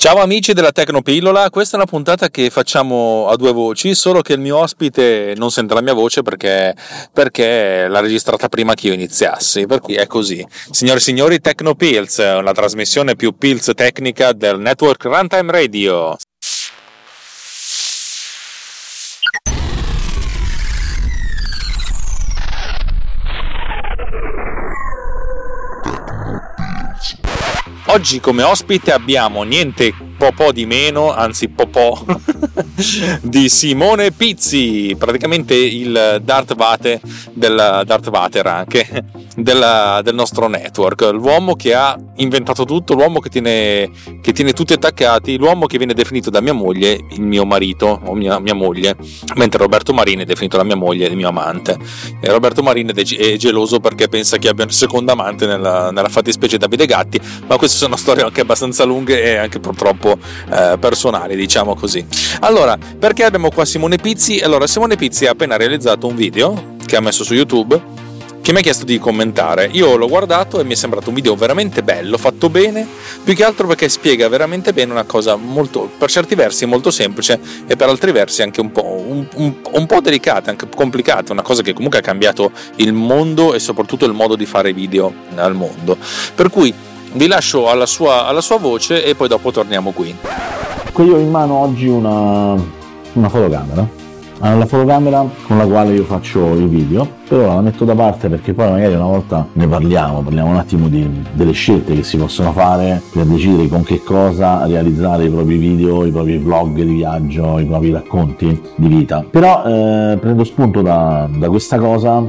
Ciao amici della Tecnopillola, questa è una puntata che facciamo a due voci, solo che il mio ospite non sente la mia voce perché, perché l'ha registrata prima che io iniziassi, per cui è così. Signore e signori, Tecnopills, la trasmissione più pills tecnica del network Runtime Radio. Oggi come ospite abbiamo niente po', po di meno, anzi po', di Simone Pizzi, praticamente il Darth Vader del Darth Vader anche del, del, nostro network, l'uomo che ha inventato tutto, l'uomo che tiene, che tiene tutti attaccati, l'uomo che viene definito da mia moglie il mio marito o mia, mia moglie, mentre Roberto Marini è definito la mia moglie il mio amante. E Roberto Marini è geloso perché pensa che abbia un secondo amante nella, nella fattispecie Davide Gatti, ma queste sono storie anche abbastanza lunghe e anche purtroppo eh, personali, diciamo così. Allora, perché abbiamo qua Simone Pizzi? Allora, Simone Pizzi ha appena realizzato un video che ha messo su YouTube che mi ha chiesto di commentare. Io l'ho guardato e mi è sembrato un video veramente bello, fatto bene, più che altro perché spiega veramente bene una cosa molto, per certi versi molto semplice e per altri versi anche un po', un, un, un po delicata, anche complicata, una cosa che comunque ha cambiato il mondo e soprattutto il modo di fare video al mondo. Per cui vi lascio alla sua, alla sua voce e poi dopo torniamo qui. Io ho in mano oggi una, una fotocamera la fotocamera con la quale io faccio i video, però la metto da parte perché poi magari una volta ne parliamo, parliamo un attimo di, delle scelte che si possono fare per decidere con che cosa realizzare i propri video, i propri vlog di viaggio, i propri racconti di vita. Però eh, prendo spunto da, da questa cosa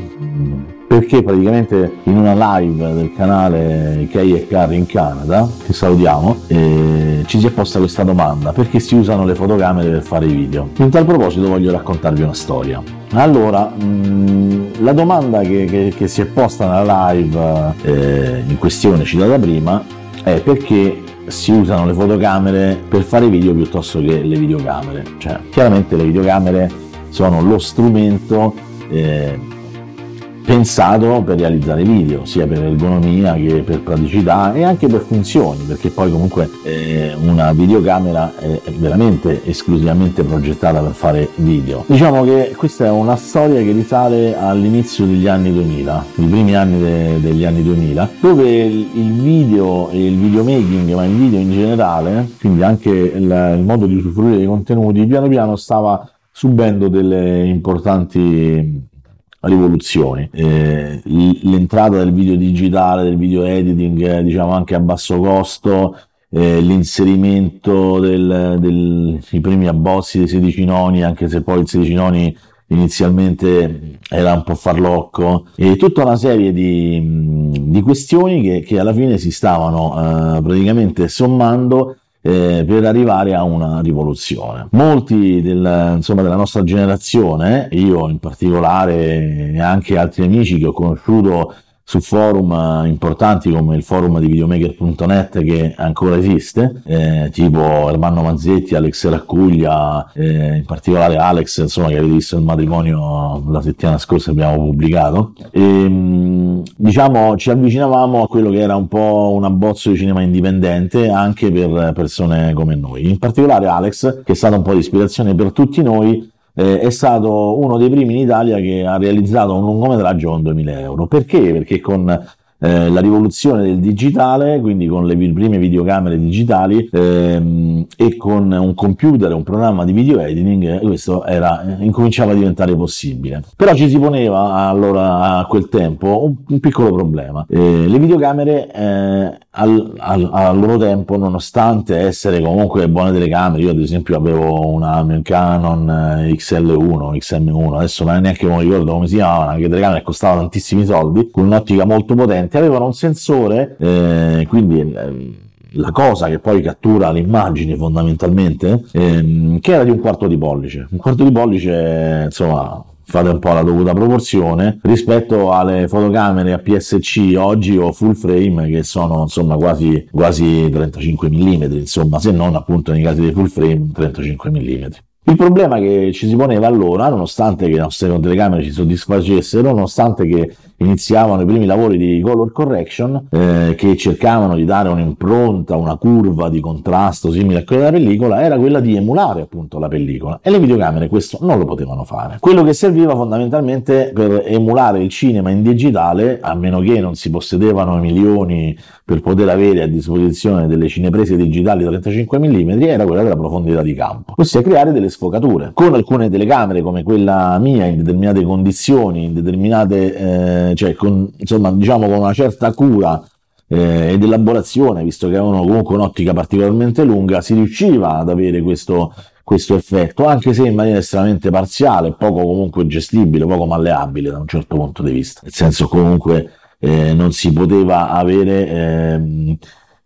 perché praticamente in una live del canale Kay e Carri in Canada, che salutiamo, eh, ci si è posta questa domanda, perché si usano le fotocamere per fare i video? In tal proposito voglio raccontarvi una storia. Allora, mh, mm, la domanda che, che, che, si è posta nella live eh, in questione citata prima è perché si usano le fotocamere per fare video piuttosto che le videocamere. Cioè, chiaramente le videocamere sono lo strumento eh, pensato per realizzare video, sia per ergonomia che per praticità e anche per funzioni, perché poi comunque eh, una videocamera è veramente esclusivamente progettata per fare video. Diciamo che questa è una storia che risale all'inizio degli anni 2000, i primi anni de- degli anni 2000, dove il video e il videomaking, ma il video in generale, quindi anche il, il modo di usufruire dei contenuti, piano piano stava subendo delle importanti rivoluzioni. Eh, l'entrata del video digitale, del video editing, diciamo anche a basso costo, eh, l'inserimento dei primi abbozzi dei 16 noni, anche se poi il 16 noni inizialmente era un po' farlocco, e tutta una serie di, di questioni che, che, alla fine si stavano eh, praticamente sommando eh, per arrivare a una rivoluzione. Molti del, insomma, della nostra generazione, io in particolare e anche altri amici che ho conosciuto su forum eh, importanti come il forum di videomaker.net che ancora esiste, eh, tipo Ermanno Manzetti, Alex Raccuglia, eh, in particolare Alex, insomma, che avete visto il matrimonio la settimana scorsa abbiamo pubblicato. E, mm, diciamo, ci avvicinavamo a quello che era un po' un abbozzo di cinema indipendente anche per persone come noi. In particolare Alex, che è stata un po' di ispirazione per tutti noi, eh, è stato uno dei primi in Italia che ha realizzato un lungometraggio con 2000 euro. Perché? Perché con eh, la rivoluzione del digitale, quindi con le prime videocamere digitali ehm, e con un computer, un programma di video editing, eh, questo era, eh, incominciava a diventare possibile. Però ci si poneva allora a quel tempo un, un piccolo problema. Eh, le videocamere eh, al, al, al, loro tempo, nonostante essere comunque buone telecamere, io ad esempio avevo una Canon XL1, XM1, adesso non neanche mi ricordo come si chiamava, che telecamera costava tantissimi soldi, con un'ottica molto potente, avevano un sensore, eh, quindi eh, la cosa che poi cattura l'immagine fondamentalmente, ehm, che era di un quarto di pollice. Un quarto di pollice, insomma, fate un po' la dovuta proporzione rispetto alle fotocamere APS-C oggi o full frame che sono insomma quasi, quasi 35 mm insomma se non appunto nei casi dei full frame 35 mm Il problema che ci si poneva allora, nonostante che le nostre telecamere ci soddisfacessero, nonostante che iniziavano i primi lavori di color correction eh, che cercavano di dare un'impronta, una curva di contrasto simile a quella della pellicola, era quella di emulare appunto la pellicola e le videocamere questo non lo potevano fare. Quello che serviva fondamentalmente per emulare il cinema in digitale, a meno che non si possedevano milioni per poter avere a disposizione delle cineprese digitali 35 mm, era quella della profondità di campo, ossia creare delle sfocature. Con alcune telecamere come quella mia in determinate condizioni, in determinate eh, cioè con, insomma, diciamo con una certa cura eh, ed elaborazione, visto che avevano comunque un'ottica particolarmente lunga, si riusciva ad avere questo, questo effetto, anche se in maniera estremamente parziale, poco comunque gestibile, poco malleabile da un certo punto di vista. Nel senso comunque eh, non si poteva avere ehm,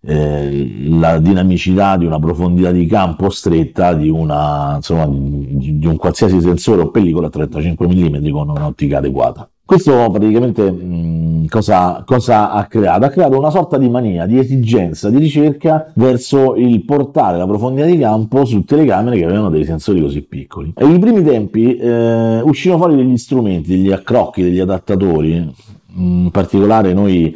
eh, la dinamicità di una profondità di campo stretta di, una, insomma, di, di un qualsiasi sensore o pellicola a 35 mm con un'ottica adeguata. Questo praticamente mh, cosa, cosa, ha creato? Ha creato una sorta di mania, di esigenza, di ricerca verso il portare la profondità di campo su telecamere che avevano dei sensori così piccoli. E I primi tempi eh, uscivano fuori degli strumenti, degli accrocchi, degli adattatori, in particolare noi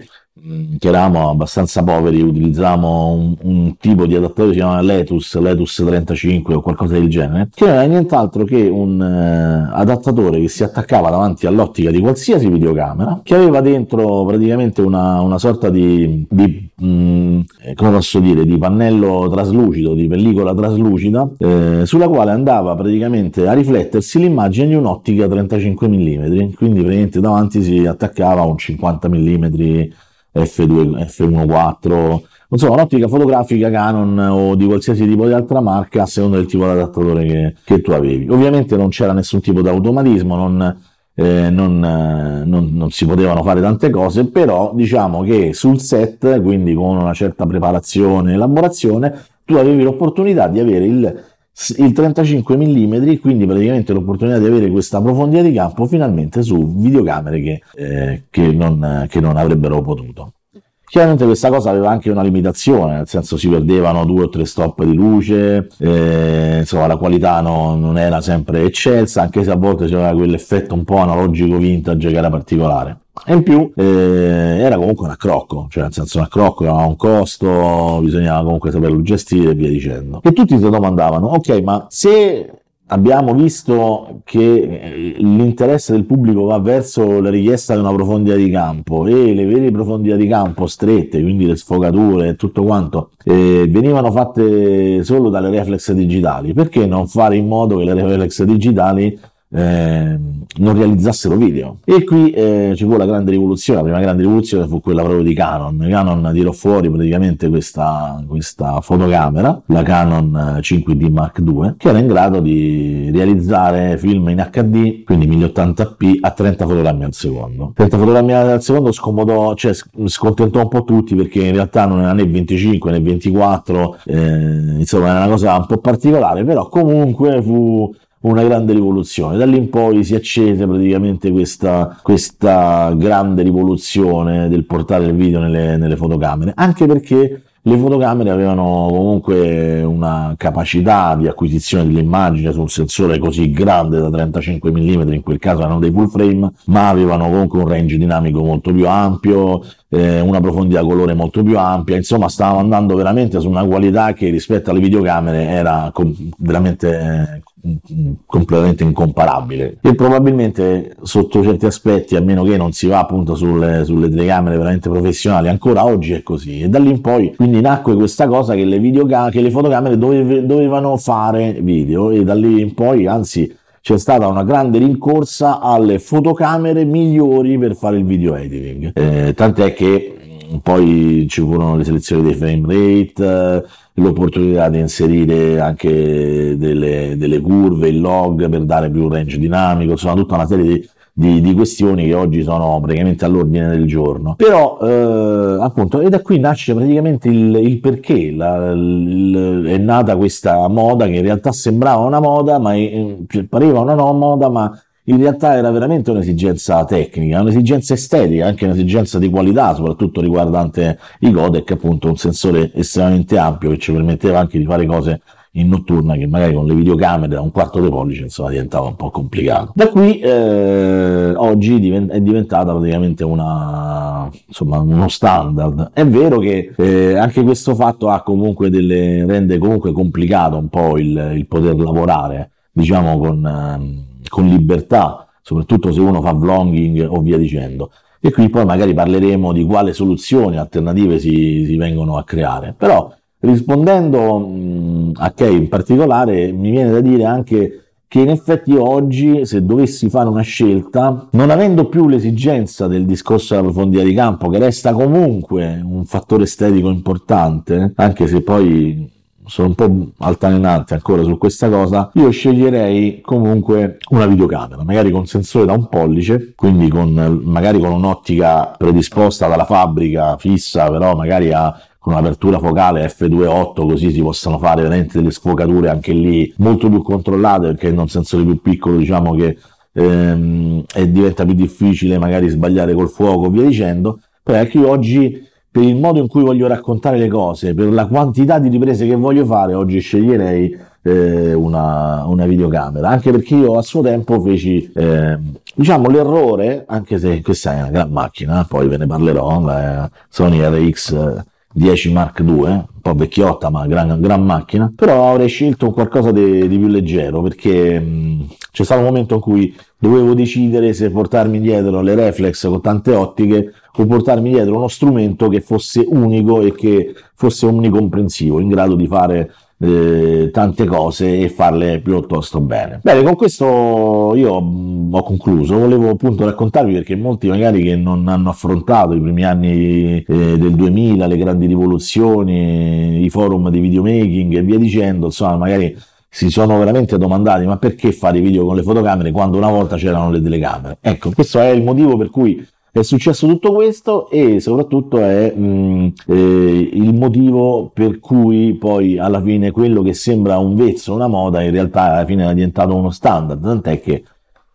che eravamo abbastanza poveri, utilizzavamo un, un, tipo di adattatore che si chiama Letus, Letus 35 o qualcosa del genere, che non era nient'altro che un uh, adattatore che si attaccava davanti all'ottica di qualsiasi videocamera, che aveva dentro praticamente una, una sorta di, di mh, eh, come posso dire, di pannello traslucido, di pellicola traslucida, eh, sulla quale andava praticamente a riflettersi l'immagine di un'ottica 35 mm, quindi praticamente davanti si attaccava un 50 mm F2, F1.4, insomma un'ottica fotografica Canon o di qualsiasi tipo di altra marca a seconda del tipo di adattatore che, che tu avevi. Ovviamente non c'era nessun tipo di automatismo, non, eh, non, non, non, si potevano fare tante cose, però diciamo che sul set, quindi con una certa preparazione e elaborazione, tu avevi l'opportunità di avere il il 35 mm, quindi praticamente l'opportunità di avere questa profondità di campo finalmente su videocamere che, eh, che, non, che non avrebbero potuto. Chiaramente questa cosa aveva anche una limitazione, nel senso si perdevano due o tre stop di luce, eh, insomma la qualità no, non era sempre eccelsa, anche se a volte c'era quell'effetto un po' analogico vintage che era particolare. E in più eh, era comunque un accrocco, cioè nel senso un accrocco aveva un costo, bisognava comunque saperlo gestire e via dicendo. E tutti si domandavano, ok, ma se abbiamo visto che eh, l'interesse del pubblico va verso la richiesta di una profondità di campo e le vere profondità di campo strette, quindi le sfogature e tutto quanto, eh, venivano fatte solo dalle reflex digitali. Perché non fare in modo che le reflex digitali eh, non realizzassero video. E qui eh, ci fu la grande rivoluzione, la prima grande rivoluzione fu quella proprio di Canon. Canon tirò fuori praticamente questa, questa fotocamera, la Canon 5D eh, Mark II, che era in grado di realizzare film in HD, quindi 1080p a 30 fotogrammi al secondo. 30 fotogrammi al secondo scomodò, cioè scontentò un po' tutti perché in realtà non era né 25 né 24, eh, insomma era una cosa un po' particolare, però comunque fu una grande rivoluzione. Da lì in poi si accese praticamente questa, questa grande rivoluzione del portare il video nelle, nelle fotocamere, anche perché le fotocamere avevano comunque una capacità di acquisizione dell'immagine su un sensore così grande da 35 mm, in quel caso erano dei full frame, ma avevano comunque un range dinamico molto più ampio, eh, una profondità colore molto più ampia, insomma stavamo andando veramente su una qualità che rispetto alle videocamere era com- veramente eh, completamente incomparabile. E probabilmente sotto certi aspetti a meno che non si va appunto sulle, sulle telecamere veramente professionali ancora oggi è così. E da lì in poi quindi nacque questa cosa che le, videocam- che le fotocamere dove- dovevano fare video. E da lì in poi anzi c'è stata una grande rincorsa alle fotocamere migliori per fare il video editing. Eh, tant'è che mm, poi ci furono le selezioni dei frame rate, eh, l'opportunità di inserire anche delle, delle, curve, il log per dare più range dinamico, insomma tutta una serie di di, di, questioni che oggi sono praticamente all'ordine del giorno. Però, eh, appunto, e da qui nasce praticamente il, il perché la, il, è nata questa moda che in realtà sembrava una moda, ma cioè, pareva una no moda, ma in realtà era veramente un'esigenza tecnica, un'esigenza estetica, anche un'esigenza di qualità, soprattutto riguardante i codec, appunto un sensore estremamente ampio che ci permetteva anche di fare cose in notturna che magari con le videocamere da un quarto di pollice insomma diventava un po' complicato. Da qui eh, oggi è diventata praticamente una, insomma, uno standard. È vero che eh, anche questo fatto ha comunque delle, rende comunque complicato un po' il, il poter lavorare diciamo con, eh, con libertà, soprattutto se uno fa vlogging o via dicendo e qui poi magari parleremo di quale soluzioni alternative si, si vengono a creare. Però rispondendo mh, a Kay in particolare mi viene da dire anche che in effetti oggi se dovessi fare una scelta, non avendo più l'esigenza del discorso della profondità di campo, che resta comunque un fattore estetico importante, anche se poi sono un po' altalenante ancora su questa cosa, io sceglierei comunque una videocamera, magari con sensore da un pollice, quindi con, magari con un'ottica predisposta dalla fabbrica fissa, però magari a con un'apertura focale f2.8 così si possono fare veramente delle sfocature anche lì molto più controllate perché in un sensore più piccolo diciamo che ehm, diventa più difficile magari sbagliare col fuoco via dicendo. Però che io oggi per il modo in cui voglio raccontare le cose, per la quantità di riprese che voglio fare, oggi sceglierei eh, una, una, videocamera, anche perché io a suo tempo feci, eh, diciamo, l'errore, anche se questa è una gran macchina, poi ve ne parlerò, la Sony RX 10 Mark II, un po' vecchiotta ma gran, gran macchina, però avrei scelto qualcosa di, di più leggero perché mh, c'è stato un momento in cui dovevo decidere se portarmi dietro le reflex con tante ottiche o portarmi dietro uno strumento che fosse unico e che fosse omnicomprensivo, in grado di fare eh, tante cose e farle piuttosto bene. Bene, con questo io mh, ho concluso, volevo appunto raccontarvi perché molti magari che non hanno affrontato i primi anni eh, del 2000, le grandi rivoluzioni, i forum di videomaking e via dicendo, insomma magari si sono veramente domandati ma perché fare video con le fotocamere quando una volta c'erano le telecamere? Ecco, questo è il motivo per cui è successo tutto questo e soprattutto è mh, mm, eh, il motivo per cui poi alla fine quello che sembra un vezzo, una moda, in realtà alla fine è diventato uno standard, tant'è che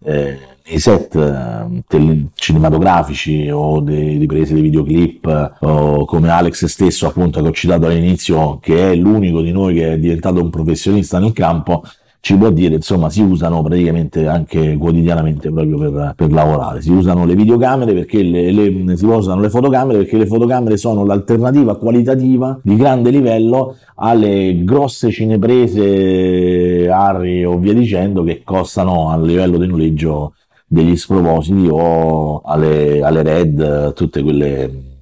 eh, nei set eh, tele- cinematografici o dei riprese di videoclip o come Alex stesso appunto che ho citato all'inizio che è l'unico di noi che è diventato un professionista nel campo ci può dire, insomma, si usano praticamente anche quotidianamente proprio per, per lavorare. Si usano le videocamere perché le, le, si usano le fotocamere perché le fotocamere sono l'alternativa qualitativa di grande livello alle grosse cineprese Harry o via dicendo che costano a livello di noleggio degli spropositi o alle, alle Red, tutte quelle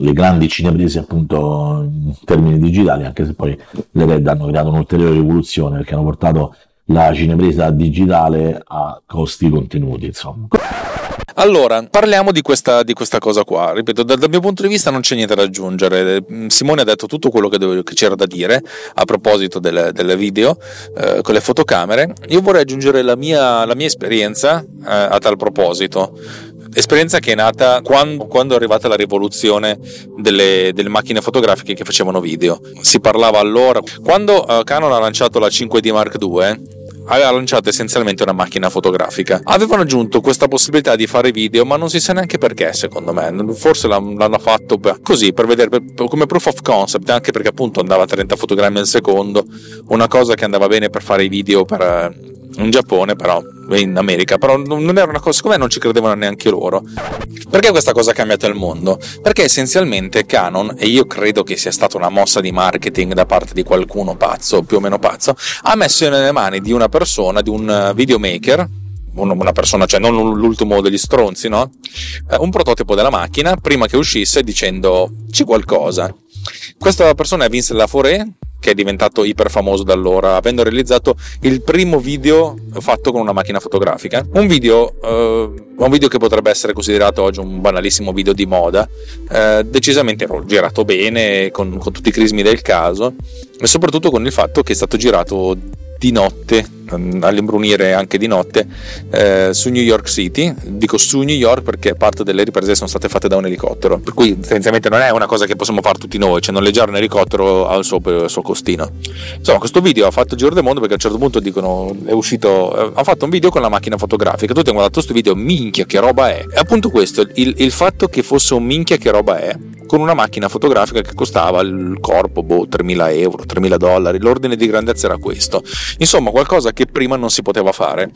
le grandi cineprese appunto in termini digitali, anche se poi le RED hanno creato un'ulteriore rivoluzione perché hanno portato la cinepresa digitale a costi contenuti, insomma. Allora, parliamo di questa, di questa cosa qua. Ripeto, dal, dal, mio punto di vista non c'è niente da aggiungere. Simone ha detto tutto quello che, dovevo, che c'era da dire a proposito delle, delle video eh, con le fotocamere. Io vorrei aggiungere la mia, la mia esperienza eh, a tal proposito esperienza che è nata quando, quando è arrivata la rivoluzione delle, delle, macchine fotografiche che facevano video. Si parlava allora, quando uh, Canon ha lanciato la 5D Mark II, aveva lanciato essenzialmente una macchina fotografica. Avevano aggiunto questa possibilità di fare video, ma non si sa neanche perché, secondo me. Forse l'hanno fatto così per vedere come proof of concept, anche perché appunto andava a 30 fotogrammi al secondo, una cosa che andava bene per fare i video per in Giappone, però in America, però non era una cosa, secondo me non ci credevano neanche loro. Perché questa cosa ha cambiato il mondo? Perché essenzialmente Canon, e io credo che sia stata una mossa di marketing da parte di qualcuno pazzo, più o meno pazzo, ha messo nelle mani di una persona, di un videomaker, una persona, cioè non l'ultimo degli stronzi, no? Eh, un prototipo della macchina prima che uscisse dicendo c'è qualcosa. Questa persona è Vincent Laforet, che è diventato iper famoso da allora, avendo realizzato il primo video fatto con una macchina fotografica. Un video, eh, un video che potrebbe essere considerato oggi un banalissimo video di moda, eh, decisamente girato bene, con, con tutti i crismi del caso, e soprattutto con il fatto che è stato girato di notte all'imbrunire anche di notte eh, su New York City. Dico su New York perché parte delle riprese sono state fatte da un elicottero, per cui tendenzialmente non è una cosa che possiamo fare tutti noi, cioè noleggiare un elicottero al suo, al suo costino. Insomma, questo video ha fatto il giro del mondo perché a un certo punto dicono è uscito, eh, ha fatto un video con la macchina fotografica, tutti hanno guardato questo video, minchia che roba è. E appunto questo, il, il fatto che fosse un minchia che roba è, con una macchina fotografica che costava il corpo, boh, 3.000 euro, 3.000 dollari, l'ordine di grandezza era questo. Insomma, qualcosa che prima non si poteva fare.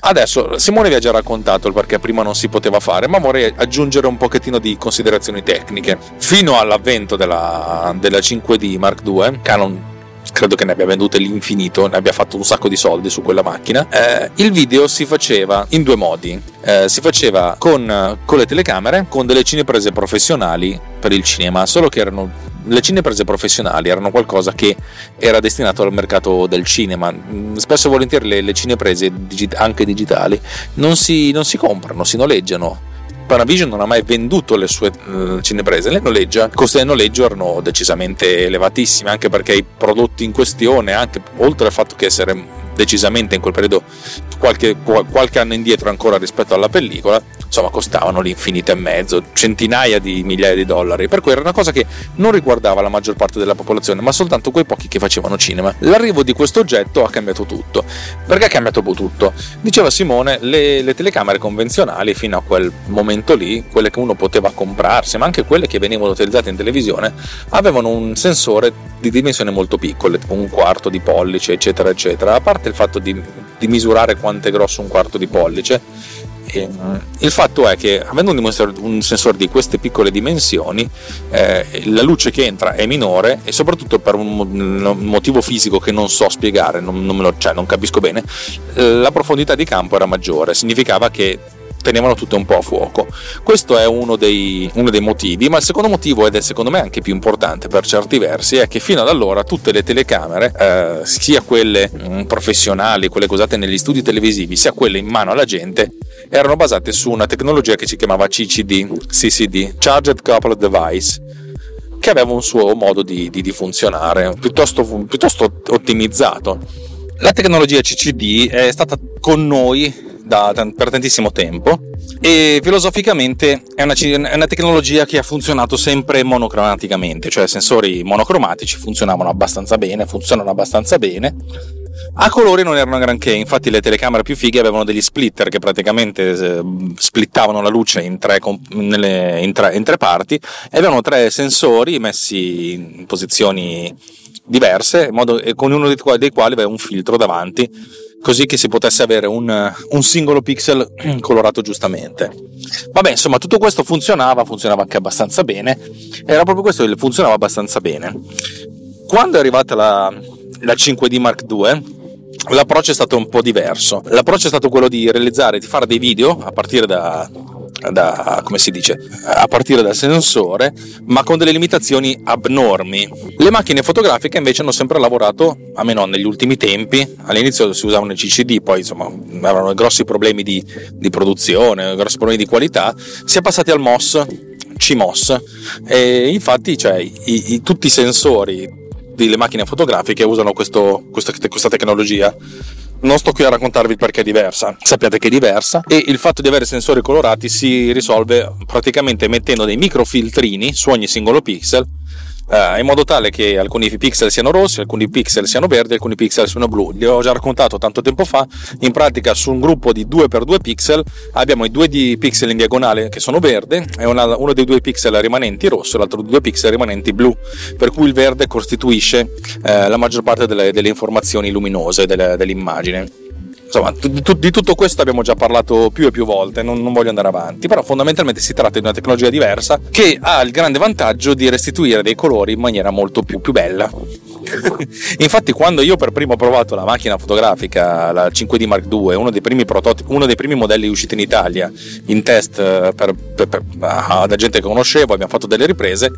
Adesso, Simone vi ha già raccontato il perché prima non si poteva fare, ma vorrei aggiungere un pochettino di considerazioni tecniche. Fino all'avvento della, della 5D Mark II, Canon credo che ne abbia vendute l'infinito, ne abbia fatto un sacco di soldi su quella macchina. Eh, il video si faceva in due modi: eh, si faceva con, con, le telecamere, con delle cineprese professionali per il cinema, solo che erano le cineprese professionali erano qualcosa che era destinato al mercato del cinema. Mm, spesso e volentieri le, le cineprese anche digitali non si, non si comprano, si noleggiano Panavision non ha mai venduto le sue uh, cineprese, le noleggia. I costi del noleggio erano decisamente elevatissimi, anche perché i prodotti in questione, anche oltre al fatto che essere decisamente in quel periodo qualche, qualche anno indietro ancora rispetto alla pellicola, insomma costavano l'infinito e mezzo, centinaia di migliaia di dollari, per cui era una cosa che non riguardava la maggior parte della popolazione, ma soltanto quei pochi che facevano cinema. L'arrivo di questo oggetto ha cambiato tutto. Perché ha cambiato tutto? Diceva Simone, le, le telecamere convenzionali fino a quel momento lì, quelle che uno poteva comprarsi, ma anche quelle che venivano utilizzate in televisione, avevano un sensore di dimensioni molto piccole, tipo un quarto di pollice, eccetera, eccetera. A parte il fatto di, di misurare quanto è grosso un quarto di pollice, e, il fatto è che avendo un, un sensore di queste piccole dimensioni, eh, la luce che entra è minore e soprattutto per un, un motivo fisico che non so spiegare, non, non, lo, cioè, non capisco bene, la profondità di campo era maggiore, significava che tenevano tutte un po' a fuoco. Questo è uno dei, uno dei, motivi, ma il secondo motivo, ed è secondo me anche più importante per certi versi, è che fino ad allora tutte le telecamere, eh, sia quelle mm, professionali, quelle usate negli studi televisivi, sia quelle in mano alla gente, erano basate su una tecnologia che si chiamava CCD, CCD, Charged Coupled Device che aveva un suo modo di, di, di funzionare piuttosto, piuttosto ottimizzato. La tecnologia CCD è stata con noi da, per tantissimo tempo e filosoficamente è una, è una, tecnologia che ha funzionato sempre monocromaticamente, cioè sensori monocromatici funzionavano abbastanza bene, funzionano abbastanza bene. A colori non erano granché, infatti le telecamere più fighe avevano degli splitter che praticamente eh, splittavano la luce in tre, nelle, in tre, in tre parti e avevano tre sensori messi in posizioni diverse, modo, con uno dei quali, dei quali aveva un filtro davanti così che si potesse avere un, un singolo pixel colorato giustamente. Vabbè, insomma, tutto questo funzionava, funzionava anche abbastanza bene, era proprio questo che funzionava abbastanza bene. Quando è arrivata la, la 5D Mark II, l'approccio è stato un po' diverso. L'approccio è stato quello di realizzare, di fare dei video a partire da da, come si dice, a partire dal sensore, ma con delle limitazioni abnormi. Le macchine fotografiche invece hanno sempre lavorato, a meno negli ultimi tempi, all'inizio si usavano i CCD, poi insomma avevano grossi problemi di, di produzione, grossi problemi di qualità, si è passati al MOS, CMOS, e infatti cioè, i, i, tutti i sensori delle macchine fotografiche usano questo, questa, questa tecnologia. Non sto qui a raccontarvi il perché è diversa, sappiate che è diversa. E il fatto di avere sensori colorati si risolve praticamente mettendo dei microfiltrini su ogni singolo pixel eh, in modo tale che alcuni pixel siano rossi, alcuni pixel siano verdi, alcuni pixel siano blu. Li ho già raccontato tanto tempo fa. In pratica, su un gruppo di 2x2 pixel abbiamo i due pixel in diagonale che sono verde e una, uno dei due pixel rimanenti rosso e l'altro due pixel rimanenti blu. Per cui il verde costituisce eh, la maggior parte delle, delle informazioni luminose delle, dell'immagine insomma, di tutto questo abbiamo già parlato più e più volte, non, non, voglio andare avanti, però fondamentalmente si tratta di una tecnologia diversa che ha il grande vantaggio di restituire dei colori in maniera molto più, più bella. Infatti, quando io per primo ho provato la macchina fotografica, la 5D Mark II, uno dei primi prototipi, uno dei primi modelli usciti in Italia in test eh, per, per, per, ah, da gente che conoscevo, abbiamo fatto delle riprese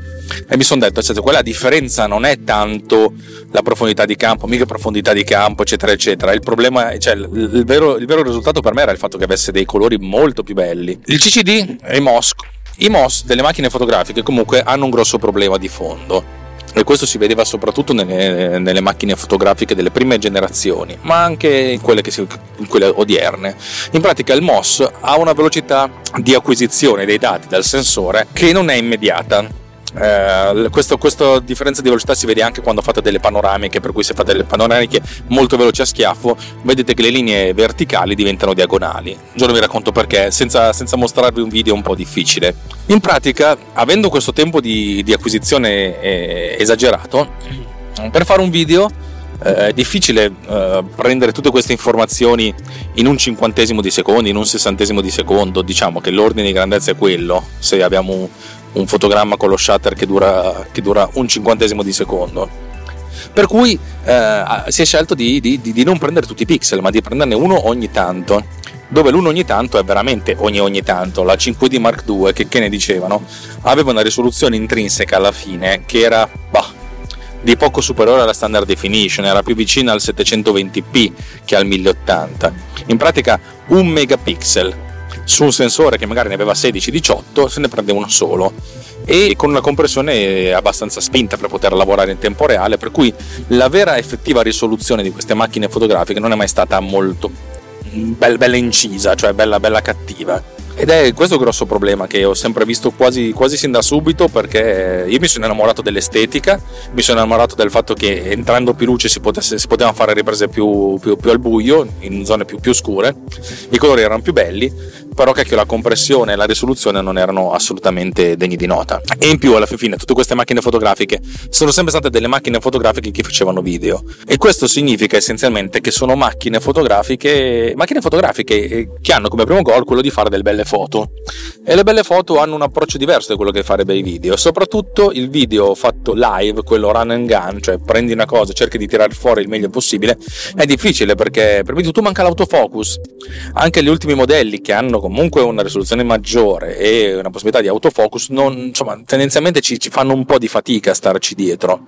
e mi sono detto: cioè, quella differenza non è tanto la profondità di campo, mica profondità di campo, eccetera, eccetera. Il problema, cioè, il, il, vero, il vero risultato per me era il fatto che avesse dei colori molto più belli. Il CCD e i MOS. I MOS delle macchine fotografiche comunque hanno un grosso problema di fondo e questo si vedeva soprattutto nelle, nelle macchine fotografiche delle prime generazioni, ma anche in quelle, si, in quelle, odierne. In pratica il MOS ha una velocità di acquisizione dei dati dal sensore che non è immediata. Eh, questo, questa differenza di velocità si vede anche quando fate delle panoramiche, per cui se fate delle panoramiche molto veloci a schiaffo, vedete che le linee verticali diventano diagonali. Un giorno vi racconto perché, senza, senza mostrarvi un video è un po' difficile. In pratica, avendo questo tempo di, di acquisizione eh, esagerato, per fare un video eh, è difficile eh, prendere tutte queste informazioni in un cinquantesimo di secondo, in un sessantesimo di secondo, diciamo che l'ordine di grandezza è quello, se abbiamo un, fotogramma con lo shutter che dura, che dura un cinquantesimo di secondo. Per cui eh, si è scelto di, di, di, non prendere tutti i pixel, ma di prenderne uno ogni tanto. Dove l'uno ogni tanto è veramente ogni ogni tanto. La 5D Mark II, che, che ne dicevano, aveva una risoluzione intrinseca alla fine che era bah, di poco superiore alla standard definition, era più vicina al 720p che al 1080. In pratica un megapixel su un sensore che magari ne aveva 16-18 se ne prende uno solo. E con una compressione abbastanza spinta per poter lavorare in tempo reale per cui la vera effettiva risoluzione di queste macchine fotografiche non è mai stata molto bella incisa cioè bella bella cattiva. Ed è questo il grosso problema che ho sempre visto quasi, quasi sin da subito perché io mi sono innamorato dell'estetica, mi sono innamorato del fatto che entrando più luce si, potesse, si potevano fare riprese più, più, più, al buio, in zone più, più scure, i colori erano più belli, però cacchio la compressione e la risoluzione non erano assolutamente degni di nota. E in più alla fine tutte queste macchine fotografiche sono sempre state delle macchine fotografiche che facevano video. E questo significa essenzialmente che sono macchine fotografiche, macchine fotografiche che hanno come primo goal quello di fare delle belle foto. E le belle foto hanno un approccio diverso da quello che fare bei video. Soprattutto il video fatto live quello run and gun cioè prendi una cosa cerchi di tirare fuori il meglio possibile è difficile perché per me tu manca l'autofocus. Anche gli ultimi modelli che hanno comunque una risoluzione maggiore e una possibilità di autofocus non, insomma tendenzialmente ci, ci fanno un po' di fatica a starci dietro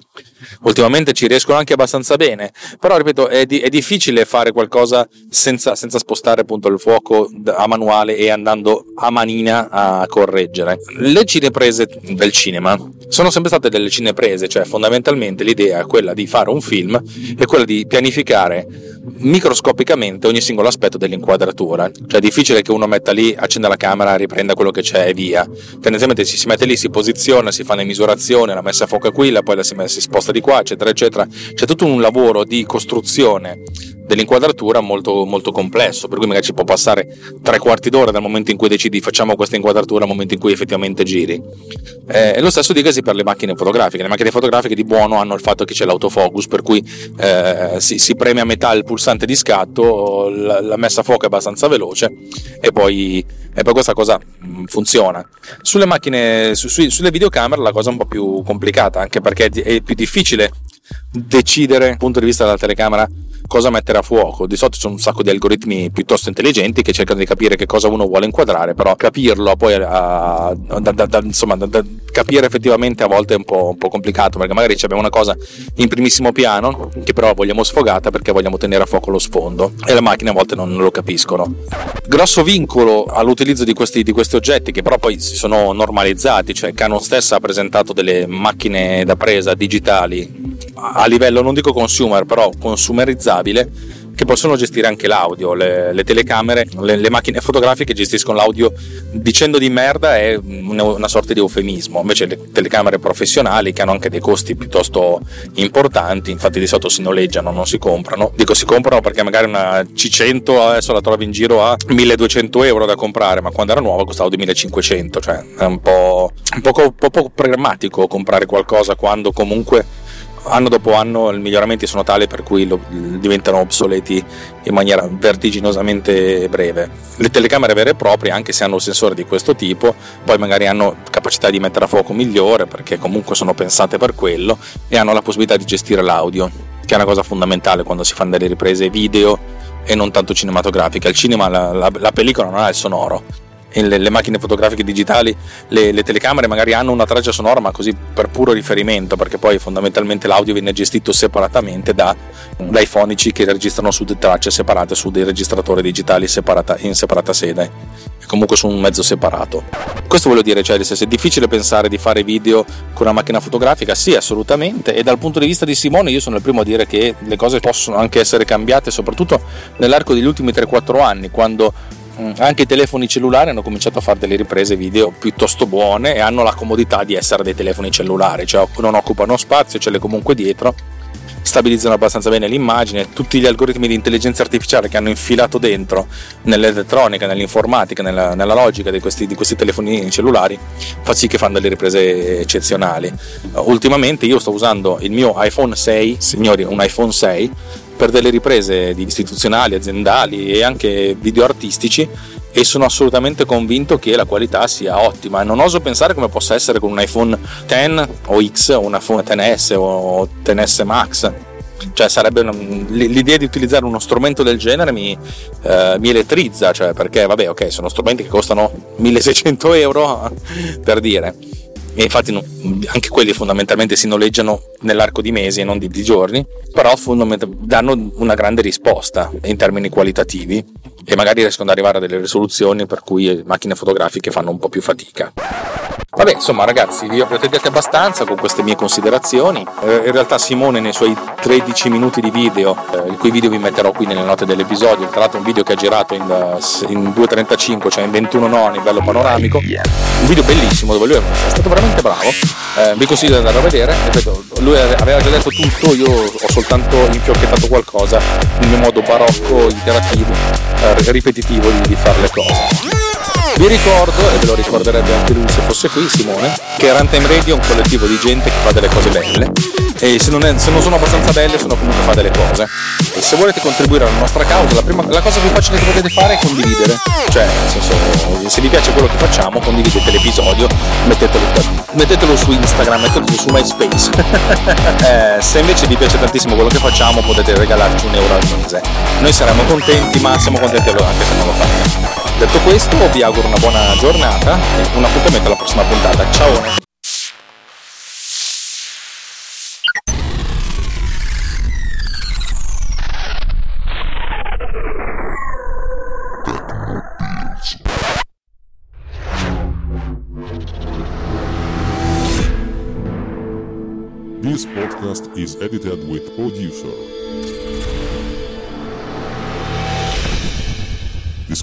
ultimamente ci riescono anche abbastanza bene però ripeto è, di, è difficile fare qualcosa senza, senza spostare appunto il fuoco a manuale e andando a manina a correggere. Le cineprese del cinema sono sempre state delle cineprese, cioè fondamentalmente l'idea è quella di fare un film e quella di pianificare microscopicamente ogni singolo aspetto dell'inquadratura. Cioè è difficile che uno metta lì, accenda la camera, riprenda quello che c'è e via. Tendenzialmente si, si mette lì, si posiziona, si fa le misurazioni, la messa a fuoco è qui, poi la si, si sposta di qua, eccetera, eccetera. C'è tutto un lavoro di costruzione dell'inquadratura molto, molto complesso, per cui magari ci può passare tre quarti d'ora dal momento in cui decidi facciamo questa inquadratura al momento in cui effettivamente giri. Eh, lo stesso dicasi per le macchine fotografiche. Le macchine fotografiche di buono hanno il fatto che c'è l'autofocus, per cui eh, si, si, preme a metà il pulsante di scatto, la, la messa a fuoco è abbastanza veloce e poi, e poi questa cosa mm, funziona. Sulle macchine, su, su, sulle videocamere la cosa è un po' più complicata, anche perché è più difficile decidere dal punto di vista della telecamera cosa mettere a fuoco. Di solito sono un sacco di algoritmi piuttosto intelligenti che cercano di capire che cosa uno vuole inquadrare, però capirlo poi a, da, da, da, insomma, capire effettivamente a volte è un po', un po', complicato perché magari abbiamo una cosa in primissimo piano che però vogliamo sfogata perché vogliamo tenere a fuoco lo sfondo e le macchine a volte non lo capiscono. Grosso vincolo all'utilizzo di questi, di questi oggetti che però poi si sono normalizzati, cioè Canon stessa ha presentato delle macchine da presa digitali a livello non dico consumer però consumerizzabile che possono gestire anche l'audio, le, le telecamere, le, le, macchine fotografiche gestiscono l'audio dicendo di merda è una, sorta di eufemismo, invece le telecamere professionali che hanno anche dei costi piuttosto importanti, infatti di solito si noleggiano, non si comprano, dico si comprano perché magari una C100 adesso la trovi in giro a 1200 euro da comprare, ma quando era nuova costava 2500, cioè è un po', un po', un po programmatico comprare qualcosa quando comunque anno dopo anno i miglioramenti sono tali per cui lo, diventano obsoleti in maniera vertiginosamente breve. Le telecamere vere e proprie, anche se hanno un sensore di questo tipo, poi magari hanno capacità di mettere a fuoco migliore perché comunque sono pensate per quello e hanno la possibilità di gestire l'audio, che è una cosa fondamentale quando si fanno delle riprese video e non tanto cinematografiche. Al cinema la, la, la pellicola non ha il sonoro, le, le, macchine fotografiche digitali, le, le, telecamere magari hanno una traccia sonora, ma così per puro riferimento, perché poi fondamentalmente l'audio viene gestito separatamente da, dai fonici che registrano su tracce separate, su dei registratori digitali separata, in separata sede comunque su un mezzo separato. Questo voglio dire, cioè, se è difficile pensare di fare video con una macchina fotografica, sì, assolutamente, e dal punto di vista di Simone io sono il primo a dire che le cose possono anche essere cambiate, soprattutto nell'arco degli ultimi 3-4 anni, quando Mm. anche i telefoni cellulari hanno cominciato a fare delle riprese video piuttosto buone e hanno la comodità di essere dei telefoni cellulari, cioè non occupano spazio, ce le comunque dietro, stabilizzano abbastanza bene l'immagine, tutti gli algoritmi di intelligenza artificiale che hanno infilato dentro nell'elettronica, nell'informatica, nella, nella logica di questi, di questi, telefoni cellulari fa sì che fanno delle riprese eccezionali. Ultimamente io sto usando il mio iPhone 6, signori, un iPhone 6 per delle riprese istituzionali, aziendali e anche video artistici e sono assolutamente convinto che la qualità sia ottima. Non oso pensare come possa essere con un iPhone X o X o un iPhone XS o XS Max. Cioè sarebbe una, l'idea di utilizzare uno strumento del genere mi, eh, mi elettrizza, cioè perché vabbè ok sono strumenti che costano 1600 euro per dire e infatti anche quelli fondamentalmente si noleggiano nell'arco di mesi e non di, di giorni, però danno una grande risposta in termini qualitativi e magari riescono ad arrivare a delle risoluzioni per cui macchine fotografiche fanno un po' più fatica. Vabbè, insomma, ragazzi, vi ho proteggete abbastanza con queste mie considerazioni. Eh, in realtà, Simone, nei suoi 13 minuti di video, eh, il cui video vi metterò qui nelle note dell'episodio, tra l'altro, un video che ha girato in, uh, in 2.35, cioè in 21 noni, bello panoramico. Un video bellissimo dove lui è stato veramente bravo. Eh, vi consiglio di andare a vedere. Ripeto, lui aveva già detto tutto, io ho soltanto infiocchettato qualcosa nel mio modo barocco, interattivo, eh, ripetitivo di, di fare le cose. Vi ricordo, e ve lo ricorderebbe anche lui se fosse qui, Simone, che Runtime Radio è un collettivo di gente che fa delle cose belle e se non, è, se non sono abbastanza belle sono comunque fa delle cose. E se volete contribuire alla nostra causa, la, prima, la cosa più facile che potete fare è condividere. Cioè, nel senso, se vi piace quello che facciamo, condividete l'episodio, mettetelo, mettetelo su Instagram, mettetelo su MySpace. eh, se invece vi piace tantissimo quello che facciamo, potete regalarci un euro al mese. Noi saremo contenti, ma siamo contenti anche se non lo fate. Detto questo, vi auguro una buona giornata e un appuntamento alla prossima puntata. Ciao! This podcast is edited with producer.